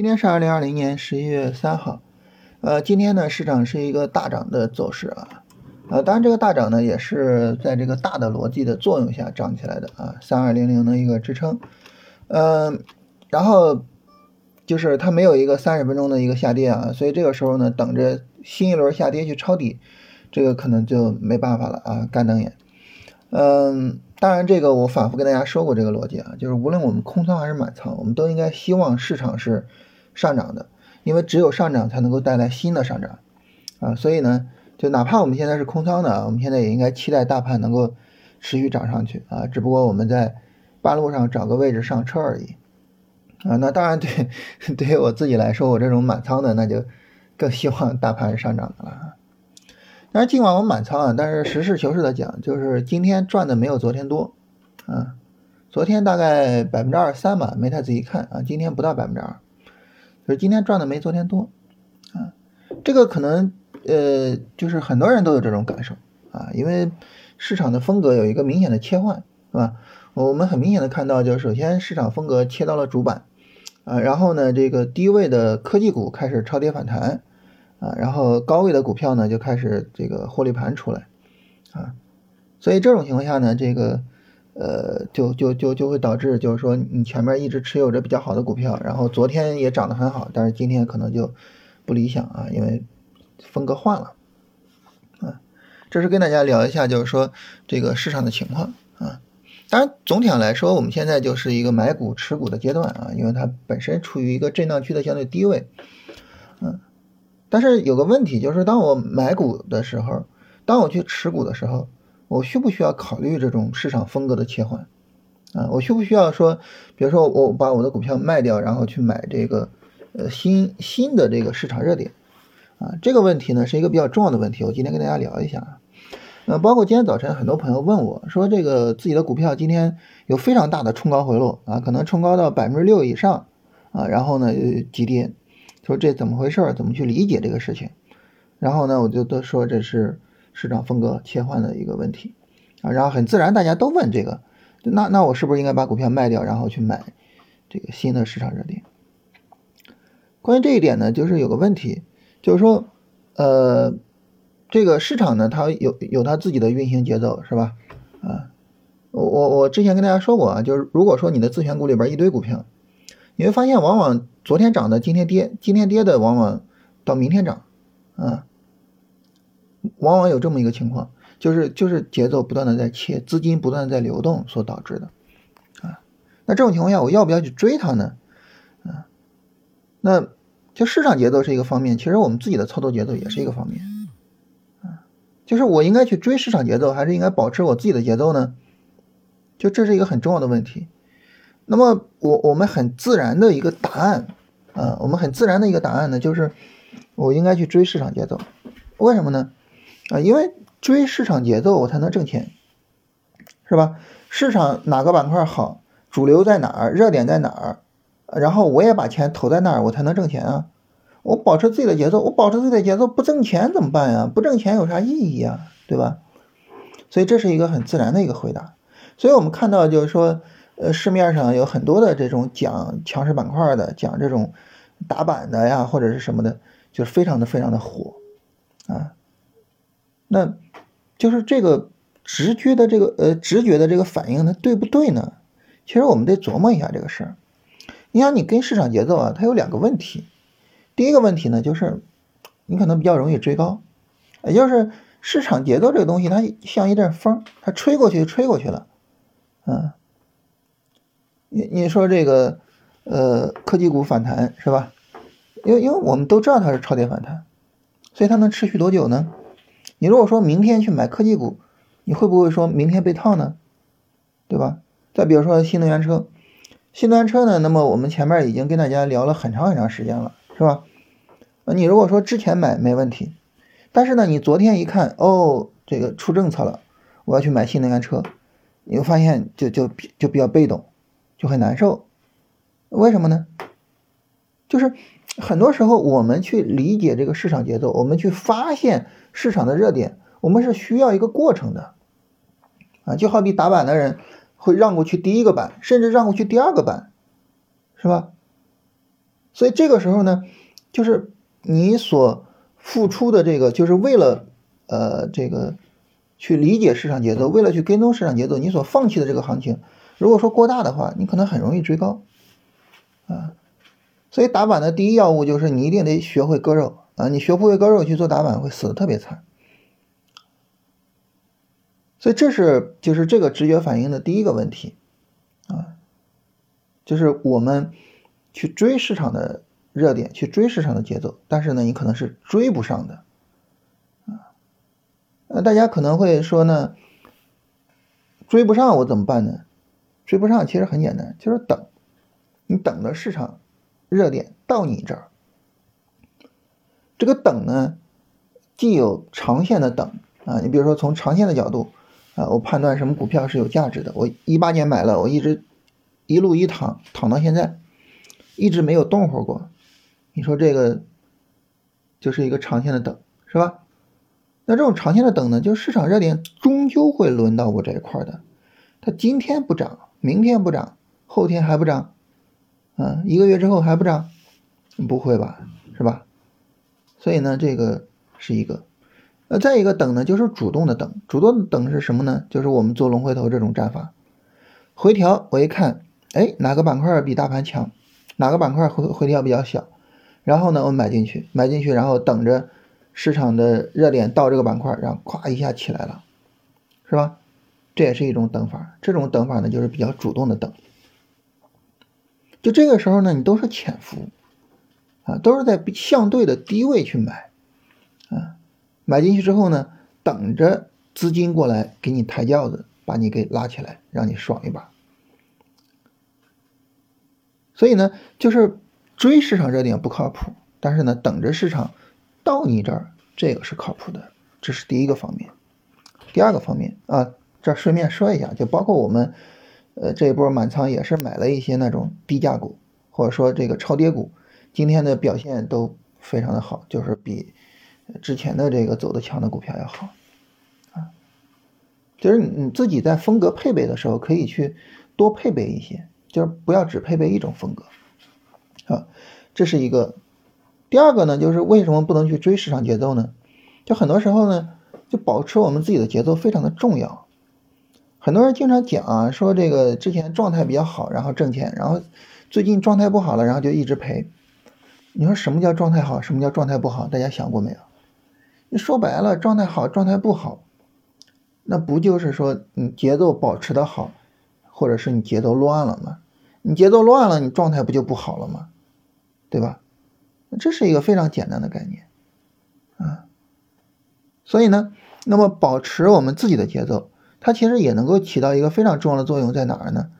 今天是二零二零年十一月三号，呃，今天呢市场是一个大涨的走势啊，呃，当然这个大涨呢也是在这个大的逻辑的作用下涨起来的啊，三二零零的一个支撑，嗯，然后就是它没有一个三十分钟的一个下跌啊，所以这个时候呢等着新一轮下跌去抄底，这个可能就没办法了啊，干瞪眼，嗯。当然，这个我反复跟大家说过这个逻辑啊，就是无论我们空仓还是满仓，我们都应该希望市场是上涨的，因为只有上涨才能够带来新的上涨啊。所以呢，就哪怕我们现在是空仓的，我们现在也应该期待大盘能够持续涨上去啊。只不过我们在半路上找个位置上车而已啊。那当然，对 对于我自己来说，我这种满仓的，那就更希望大盘是上涨的了。但是尽管我满仓啊，但是实事求是的讲，就是今天赚的没有昨天多，啊，昨天大概百分之二三吧，没太仔细看啊，今天不到百分之二，就是今天赚的没昨天多，啊，这个可能呃，就是很多人都有这种感受啊，因为市场的风格有一个明显的切换，是吧？我们很明显的看到，就是首先市场风格切到了主板，啊，然后呢，这个低位的科技股开始超跌反弹。啊，然后高位的股票呢就开始这个获利盘出来，啊，所以这种情况下呢，这个呃就就就就会导致就是说你前面一直持有着比较好的股票，然后昨天也涨得很好，但是今天可能就不理想啊，因为风格换了，啊，这是跟大家聊一下就是说这个市场的情况啊，当然总体上来说，我们现在就是一个买股持股的阶段啊，因为它本身处于一个震荡区的相对低位，嗯。但是有个问题，就是当我买股的时候，当我去持股的时候，我需不需要考虑这种市场风格的切换？啊，我需不需要说，比如说我把我的股票卖掉，然后去买这个呃新新的这个市场热点？啊，这个问题呢是一个比较重要的问题，我今天跟大家聊一下啊。那包括今天早晨很多朋友问我说，这个自己的股票今天有非常大的冲高回落啊，可能冲高到百分之六以上啊，然后呢急跌。说这怎么回事？怎么去理解这个事情？然后呢，我就都说这是市场风格切换的一个问题啊。然后很自然，大家都问这个，那那我是不是应该把股票卖掉，然后去买这个新的市场热点？关于这一点呢，就是有个问题，就是说，呃，这个市场呢，它有有它自己的运行节奏，是吧？啊，我我我之前跟大家说过啊，就是如果说你的自选股里边一堆股票，你会发现往往。昨天涨的，今天跌；今天跌的，往往到明天涨，啊，往往有这么一个情况，就是就是节奏不断的在切，资金不断的在流动所导致的，啊，那这种情况下，我要不要去追它呢？啊，那就市场节奏是一个方面，其实我们自己的操作节奏也是一个方面，啊，就是我应该去追市场节奏，还是应该保持我自己的节奏呢？就这是一个很重要的问题。那么我我们很自然的一个答案。啊，我们很自然的一个答案呢，就是我应该去追市场节奏，为什么呢？啊，因为追市场节奏我才能挣钱，是吧？市场哪个板块好，主流在哪儿，热点在哪儿，然后我也把钱投在那儿，我才能挣钱啊。我保持自己的节奏，我保持自己的节奏不挣钱怎么办呀？不挣钱有啥意义呀？对吧？所以这是一个很自然的一个回答。所以我们看到就是说。呃，市面上有很多的这种讲强势板块的，讲这种打板的呀，或者是什么的，就是非常的非常的火啊。那就是这个直觉的这个呃直觉的这个反应，它对不对呢？其实我们得琢磨一下这个事儿。你想，你跟市场节奏啊，它有两个问题。第一个问题呢，就是你可能比较容易追高，也就是市场节奏这个东西，它像一阵风，它吹过去就吹过去了，嗯。你你说这个，呃，科技股反弹是吧？因为因为我们都知道它是超跌反弹，所以它能持续多久呢？你如果说明天去买科技股，你会不会说明天被套呢？对吧？再比如说新能源车，新能源车呢，那么我们前面已经跟大家聊了很长很长时间了，是吧？你如果说之前买没问题，但是呢，你昨天一看，哦，这个出政策了，我要去买新能源车，你会发现就就就比较被动。就很难受，为什么呢？就是很多时候我们去理解这个市场节奏，我们去发现市场的热点，我们是需要一个过程的啊。就好比打板的人会让过去第一个板，甚至让过去第二个板，是吧？所以这个时候呢，就是你所付出的这个，就是为了呃这个去理解市场节奏，为了去跟踪市场节奏，你所放弃的这个行情，如果说过大的话，你可能很容易追高啊。所以打板的第一要务就是你一定得学会割肉啊！你学不会割肉去做打板，会死的特别惨。所以这是就是这个直觉反应的第一个问题啊，就是我们去追市场的热点，去追市场的节奏，但是呢，你可能是追不上的啊。呃，大家可能会说呢，追不上我怎么办呢？追不上其实很简单，就是等，你等着市场。热点到你这儿，这个等呢，既有长线的等啊，你比如说从长线的角度啊，我判断什么股票是有价值的。我一八年买了，我一直一路一躺躺到现在，一直没有动会过。你说这个就是一个长线的等，是吧？那这种长线的等呢，就市场热点终究会轮到我这一块的。它今天不涨，明天不涨，后天还不涨。嗯，一个月之后还不涨？不会吧，是吧？所以呢，这个是一个。呃，再一个等呢，就是主动的等。主动的等是什么呢？就是我们做龙回头这种战法。回调，我一看，哎，哪个板块比大盘强？哪个板块回回调比较小？然后呢，我买进去，买进去，然后等着市场的热点到这个板块，然后咵一下起来了，是吧？这也是一种等法。这种等法呢，就是比较主动的等。就这个时候呢，你都是潜伏，都是在相对的低位去买，啊，买进去之后呢，等着资金过来给你抬轿子，把你给拉起来，让你爽一把。所以呢，就是追市场热点不靠谱，但是呢，等着市场到你这儿，这个是靠谱的。这是第一个方面。第二个方面啊，这顺便说一下，就包括我们。呃，这一波满仓也是买了一些那种低价股，或者说这个超跌股，今天的表现都非常的好，就是比之前的这个走的强的股票要好啊。就是你自己在风格配备的时候，可以去多配备一些，就是不要只配备一种风格啊。这是一个。第二个呢，就是为什么不能去追市场节奏呢？就很多时候呢，就保持我们自己的节奏非常的重要。很多人经常讲啊，说这个之前状态比较好，然后挣钱，然后最近状态不好了，然后就一直赔。你说什么叫状态好？什么叫状态不好？大家想过没有？你说白了，状态好，状态不好，那不就是说你节奏保持的好，或者是你节奏乱了吗？你节奏乱了，你状态不就不好了吗？对吧？这是一个非常简单的概念啊。所以呢，那么保持我们自己的节奏。它其实也能够起到一个非常重要的作用，在哪儿呢？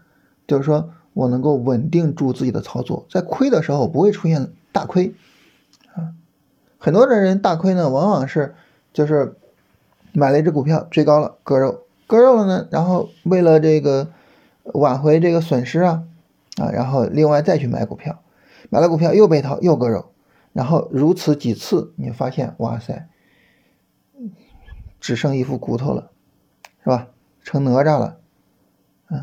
就是说我能够稳定住自己的操作，在亏的时候不会出现大亏啊。很多的人大亏呢，往往是就是买了一只股票追高了割肉，割肉了呢，然后为了这个挽回这个损失啊啊，然后另外再去买股票，买了股票又被套又割肉，然后如此几次，你发现哇塞，只剩一副骨头了。是吧？成哪吒了，嗯，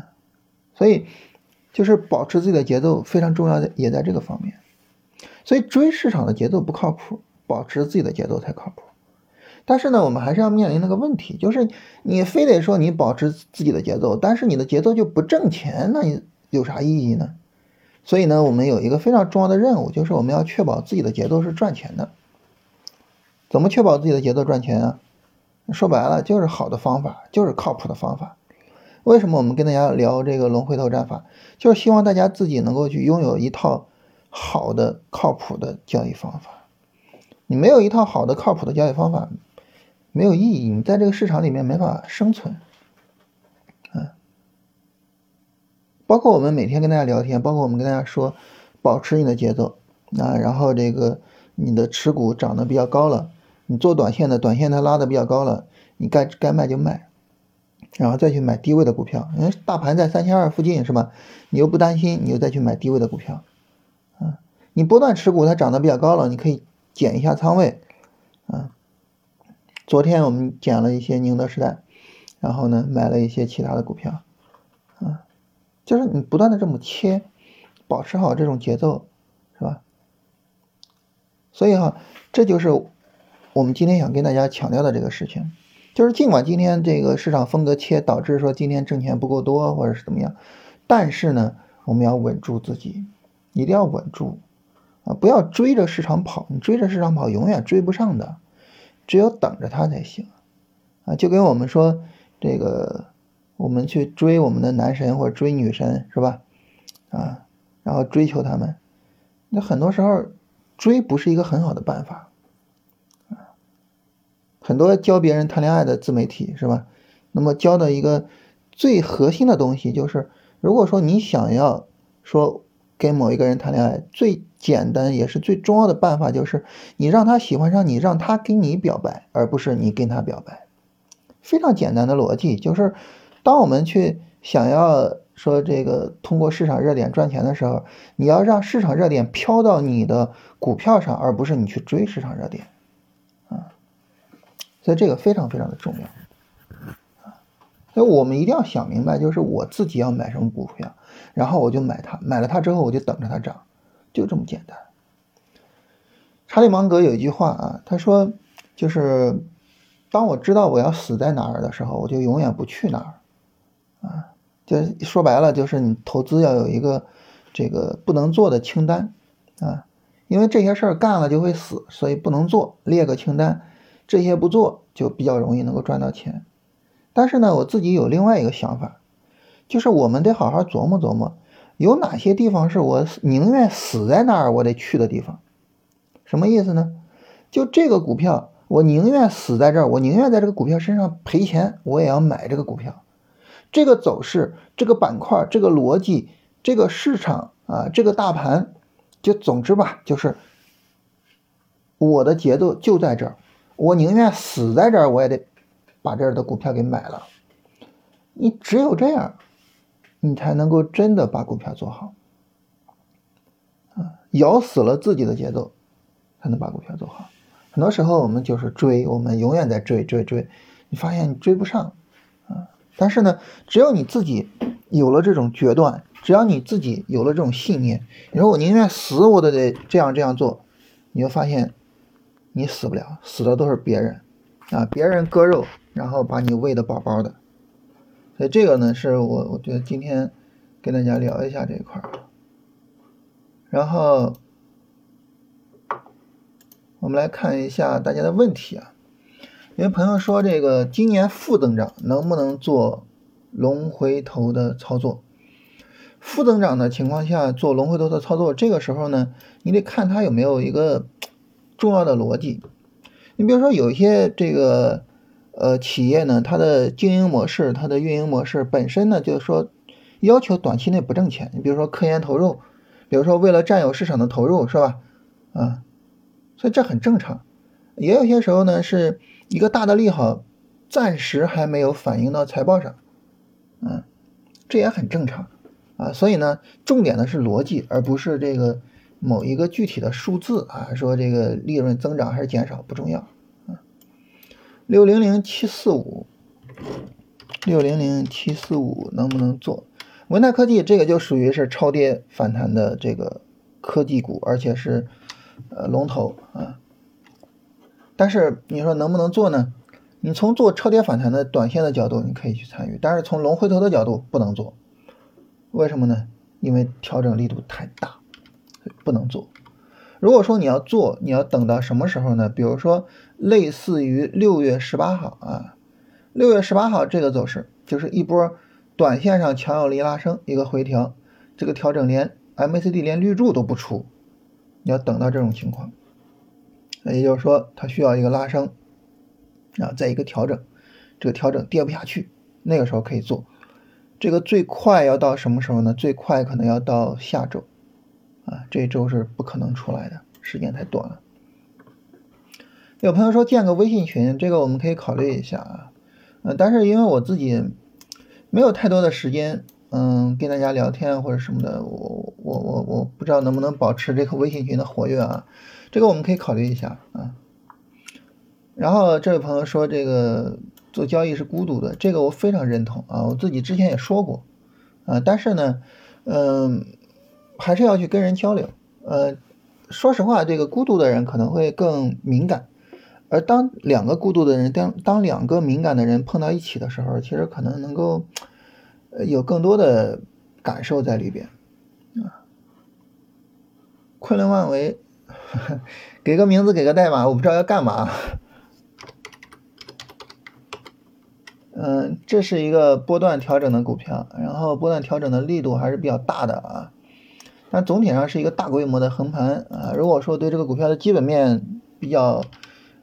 所以就是保持自己的节奏非常重要的，也在这个方面。所以追市场的节奏不靠谱，保持自己的节奏才靠谱。但是呢，我们还是要面临那个问题，就是你非得说你保持自己的节奏，但是你的节奏就不挣钱，那你有啥意义呢？所以呢，我们有一个非常重要的任务，就是我们要确保自己的节奏是赚钱的。怎么确保自己的节奏赚钱啊？说白了就是好的方法，就是靠谱的方法。为什么我们跟大家聊这个龙回头战法？就是希望大家自己能够去拥有一套好的、靠谱的交易方法。你没有一套好的、靠谱的交易方法，没有意义，你在这个市场里面没法生存。嗯，包括我们每天跟大家聊天，包括我们跟大家说，保持你的节奏啊，然后这个你的持股涨得比较高了。你做短线的，短线它拉的比较高了，你该该卖就卖，然后再去买低位的股票。因为大盘在三千二附近是吧？你又不担心，你又再去买低位的股票，啊，你波段持股它涨得比较高了，你可以减一下仓位，啊，昨天我们减了一些宁德时代，然后呢买了一些其他的股票，啊，就是你不断的这么切，保持好这种节奏，是吧？所以哈，这就是我们今天想跟大家强调的这个事情，就是尽管今天这个市场风格切导致说今天挣钱不够多或者是怎么样，但是呢，我们要稳住自己，一定要稳住啊，不要追着市场跑，你追着市场跑永远追不上的，只有等着它才行啊，就跟我们说这个。我们去追我们的男神或者追女神是吧？啊，然后追求他们，那很多时候追不是一个很好的办法。很多教别人谈恋爱的自媒体是吧？那么教的一个最核心的东西就是，如果说你想要说跟某一个人谈恋爱，最简单也是最重要的办法就是你让他喜欢上你，让他跟你表白，而不是你跟他表白。非常简单的逻辑就是。当我们去想要说这个通过市场热点赚钱的时候，你要让市场热点飘到你的股票上，而不是你去追市场热点，所以这个非常非常的重要，啊，所以我们一定要想明白，就是我自己要买什么股票，然后我就买它，买了它之后我就等着它涨，就这么简单。查理芒格有一句话啊，他说，就是当我知道我要死在哪儿的时候，我就永远不去哪儿。啊，就说白了，就是你投资要有一个这个不能做的清单啊，因为这些事儿干了就会死，所以不能做，列个清单，这些不做就比较容易能够赚到钱。但是呢，我自己有另外一个想法，就是我们得好好琢磨琢磨，有哪些地方是我宁愿死在那儿我得去的地方。什么意思呢？就这个股票，我宁愿死在这儿，我宁愿在这个股票身上赔钱，我也要买这个股票。这个走势，这个板块，这个逻辑，这个市场啊，这个大盘，就总之吧，就是我的节奏就在这儿，我宁愿死在这儿，我也得把这儿的股票给买了。你只有这样，你才能够真的把股票做好啊，咬死了自己的节奏，才能把股票做好。很多时候我们就是追，我们永远在追追追，你发现你追不上啊。但是呢，只要你自己有了这种决断，只要你自己有了这种信念，你说我宁愿死我都得这样这样做，你就发现你死不了，死的都是别人啊，别人割肉，然后把你喂的饱饱的。所以这个呢，是我我觉得今天跟大家聊一下这一块儿。然后我们来看一下大家的问题啊。有位朋友说：“这个今年负增长能不能做龙回头的操作？负增长的情况下做龙回头的操作，这个时候呢，你得看它有没有一个重要的逻辑。你比如说，有一些这个呃企业呢，它的经营模式、它的运营模式本身呢，就是说要求短期内不挣钱。你比如说科研投入，比如说为了占有市场的投入，是吧？啊，所以这很正常。也有些时候呢是。”一个大的利好，暂时还没有反映到财报上，嗯，这也很正常啊。所以呢，重点的是逻辑，而不是这个某一个具体的数字啊。说这个利润增长还是减少不重要啊。六零零七四五，六零零七四五能不能做？文泰科技这个就属于是超跌反弹的这个科技股，而且是呃龙头啊。但是你说能不能做呢？你从做超跌反弹的短线的角度，你可以去参与；但是从龙回头的角度不能做，为什么呢？因为调整力度太大，不能做。如果说你要做，你要等到什么时候呢？比如说类似于六月十八号啊，六月十八号这个走势就是一波短线上强有力拉升，一个回调，这个调整连 MACD 连绿柱都不出，你要等到这种情况。也就是说，它需要一个拉升，啊，再一个调整，这个调整跌不下去，那个时候可以做。这个最快要到什么时候呢？最快可能要到下周，啊，这周是不可能出来的，时间太短了。有朋友说建个微信群，这个我们可以考虑一下啊，呃，但是因为我自己没有太多的时间，嗯，跟大家聊天或者什么的，我我我我不知道能不能保持这个微信群的活跃啊。这个我们可以考虑一下啊。然后这位朋友说，这个做交易是孤独的，这个我非常认同啊。我自己之前也说过啊，但是呢，嗯，还是要去跟人交流。呃，说实话，这个孤独的人可能会更敏感，而当两个孤独的人，当当两个敏感的人碰到一起的时候，其实可能能够有更多的感受在里边啊。昆仑万维，给个名字，给个代码，我不知道要干嘛。嗯，这是一个波段调整的股票，然后波段调整的力度还是比较大的啊。但总体上是一个大规模的横盘啊。如果说对这个股票的基本面比较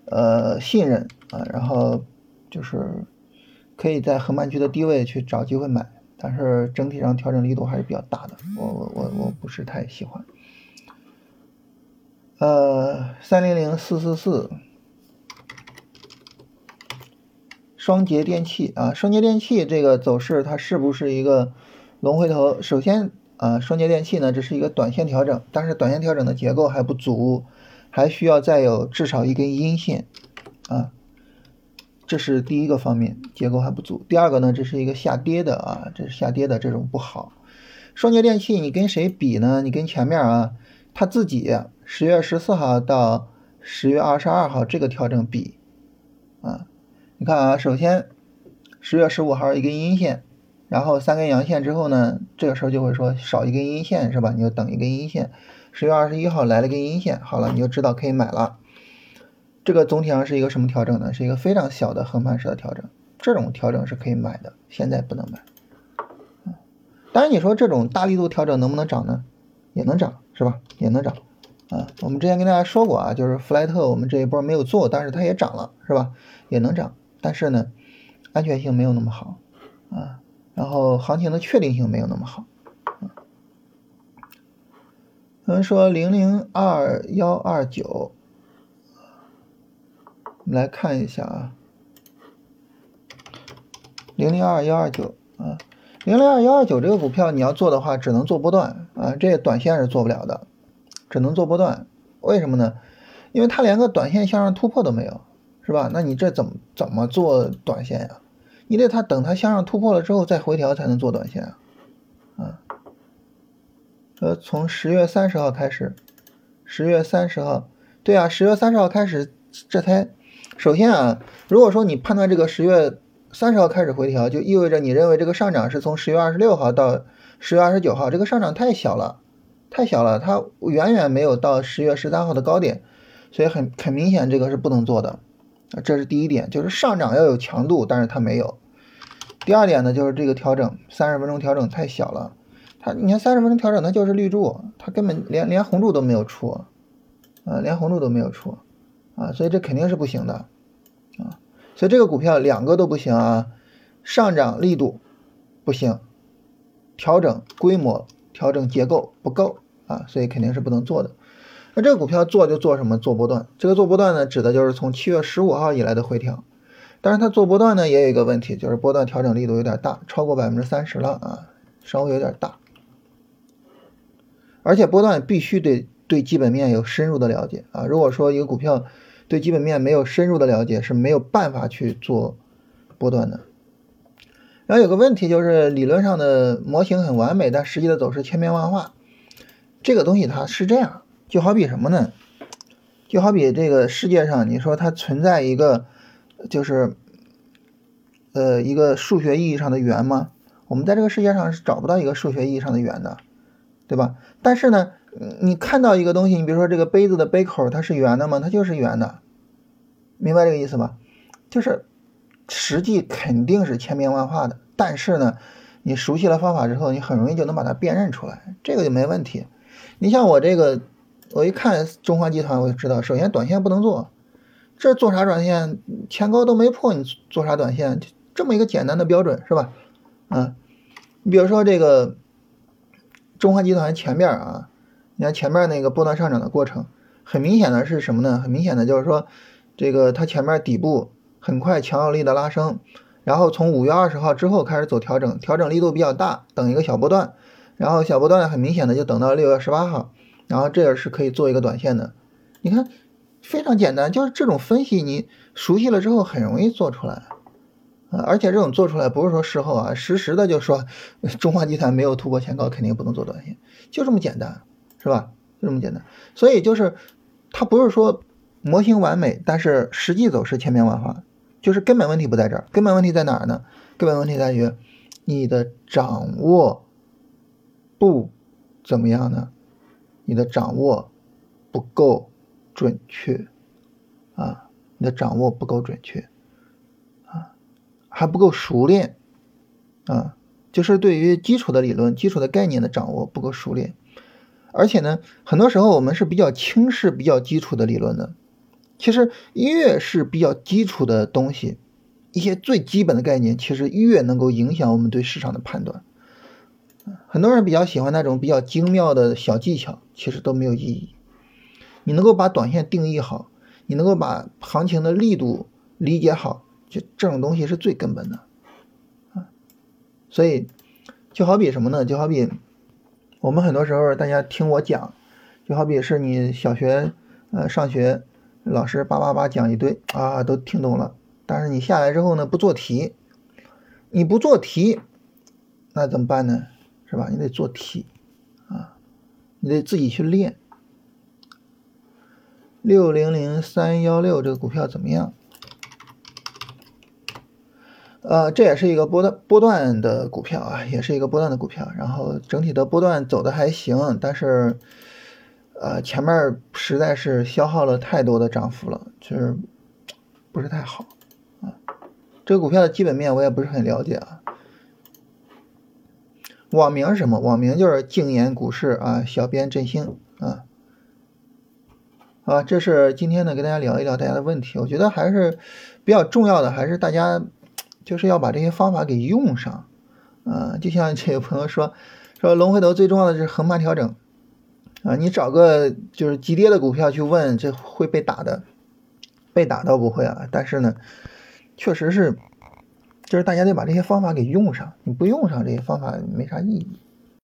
呃信任啊，然后就是可以在横盘区的低位去找机会买，但是整体上调整力度还是比较大的，我我我我不是太喜欢。呃，三零零四四四。双节电器啊，双节电器这个走势它是不是一个龙回头？首先啊，双节电器呢，这是一个短线调整，但是短线调整的结构还不足，还需要再有至少一根阴线啊，这是第一个方面，结构还不足。第二个呢，这是一个下跌的啊，这是下跌的这种不好。双节电器你跟谁比呢？你跟前面啊，它自己十月十四号到十月二十二号这个调整比啊。你看啊，首先十月十五号一根阴线，然后三根阳线之后呢，这个时候就会说少一根阴线是吧？你就等一根阴线。十月二十一号来了根阴线，好了，你就知道可以买了。这个总体上是一个什么调整呢？是一个非常小的横盘式的调整，这种调整是可以买的，现在不能买。当然你说这种大力度调整能不能涨呢？也能涨是吧？也能涨。啊，我们之前跟大家说过啊，就是弗莱特我们这一波没有做，但是它也涨了是吧？也能涨。但是呢，安全性没有那么好啊，然后行情的确定性没有那么好。有人说零零二幺二九，我们来看一下啊，零零二幺二九啊，零零二幺二九这个股票你要做的话，只能做波段啊，这短线是做不了的，只能做波段。为什么呢？因为它连个短线向上突破都没有。是吧？那你这怎么怎么做短线呀？你得它等它向上突破了之后再回调才能做短线啊。啊，呃，从十月三十号开始，十月三十号，对啊，十月三十号开始，这才首先啊，如果说你判断这个十月三十号开始回调，就意味着你认为这个上涨是从十月二十六号到十月二十九号，这个上涨太小了，太小了，它远远没有到十月十三号的高点，所以很很明显这个是不能做的。啊这是第一点，就是上涨要有强度，但是它没有。第二点呢，就是这个调整三十分钟调整太小了，它你看三十分钟调整它就是绿柱，它根本连连红柱都没有出，啊，连红柱都没有出，啊，所以这肯定是不行的，啊，所以这个股票两个都不行啊，上涨力度不行，调整规模、调整结构不够啊，所以肯定是不能做的。那这个股票做就做什么？做波段。这个做波段呢，指的就是从七月十五号以来的回调。但是它做波段呢，也有一个问题，就是波段调整力度有点大，超过百分之三十了啊，稍微有点大。而且波段必须得对基本面有深入的了解啊。如果说一个股票对基本面没有深入的了解，是没有办法去做波段的。然后有个问题就是，理论上的模型很完美，但实际的走势千变万化。这个东西它是这样。就好比什么呢？就好比这个世界上，你说它存在一个，就是，呃，一个数学意义上的圆吗？我们在这个世界上是找不到一个数学意义上的圆的，对吧？但是呢，你看到一个东西，你比如说这个杯子的杯口，它是圆的吗？它就是圆的，明白这个意思吧？就是实际肯定是千变万化的，但是呢，你熟悉了方法之后，你很容易就能把它辨认出来，这个就没问题。你像我这个。我一看中华集团，我就知道，首先短线不能做，这做啥短线？前高都没破，你做啥短线？这么一个简单的标准是吧？啊，你比如说这个中华集团前面啊，你看前面那个波段上涨的过程，很明显的是什么呢？很明显的就是说，这个它前面底部很快强有力的拉升，然后从五月二十号之后开始走调整，调整力度比较大，等一个小波段，然后小波段很明显的就等到六月十八号。然后这也是可以做一个短线的，你看非常简单，就是这种分析你熟悉了之后很容易做出来，啊，而且这种做出来不是说事后啊，实时的就说 中华集团没有突破前高肯定不能做短线，就这么简单，是吧？就这么简单。所以就是它不是说模型完美，但是实际走势千变万化，就是根本问题不在这儿。根本问题在哪儿呢？根本问题在于你的掌握不怎么样呢？你的掌握不够准确啊，你的掌握不够准确啊，还不够熟练啊，就是对于基础的理论、基础的概念的掌握不够熟练，而且呢，很多时候我们是比较轻视比较基础的理论的。其实越是比较基础的东西，一些最基本的概念，其实越能够影响我们对市场的判断。很多人比较喜欢那种比较精妙的小技巧，其实都没有意义。你能够把短线定义好，你能够把行情的力度理解好，就这种东西是最根本的啊。所以，就好比什么呢？就好比我们很多时候大家听我讲，就好比是你小学呃上学，老师叭叭叭讲一堆啊，都听懂了，但是你下来之后呢，不做题，你不做题，那怎么办呢？是吧？你得做题啊，你得自己去练。六零零三幺六这个股票怎么样？呃，这也是一个波段波段的股票啊，也是一个波段的股票。然后整体的波段走的还行，但是呃前面实在是消耗了太多的涨幅了，就是不是太好啊。这个股票的基本面我也不是很了解啊。网名是什么？网名就是静言股市啊，小编振兴啊，啊，这是今天呢，跟大家聊一聊大家的问题。我觉得还是比较重要的，还是大家就是要把这些方法给用上啊。就像这个朋友说，说龙回头最重要的是横盘调整啊。你找个就是急跌的股票去问，这会被打的，被打倒不会啊。但是呢，确实是。就是大家得把这些方法给用上，你不用上这些方法没啥意义。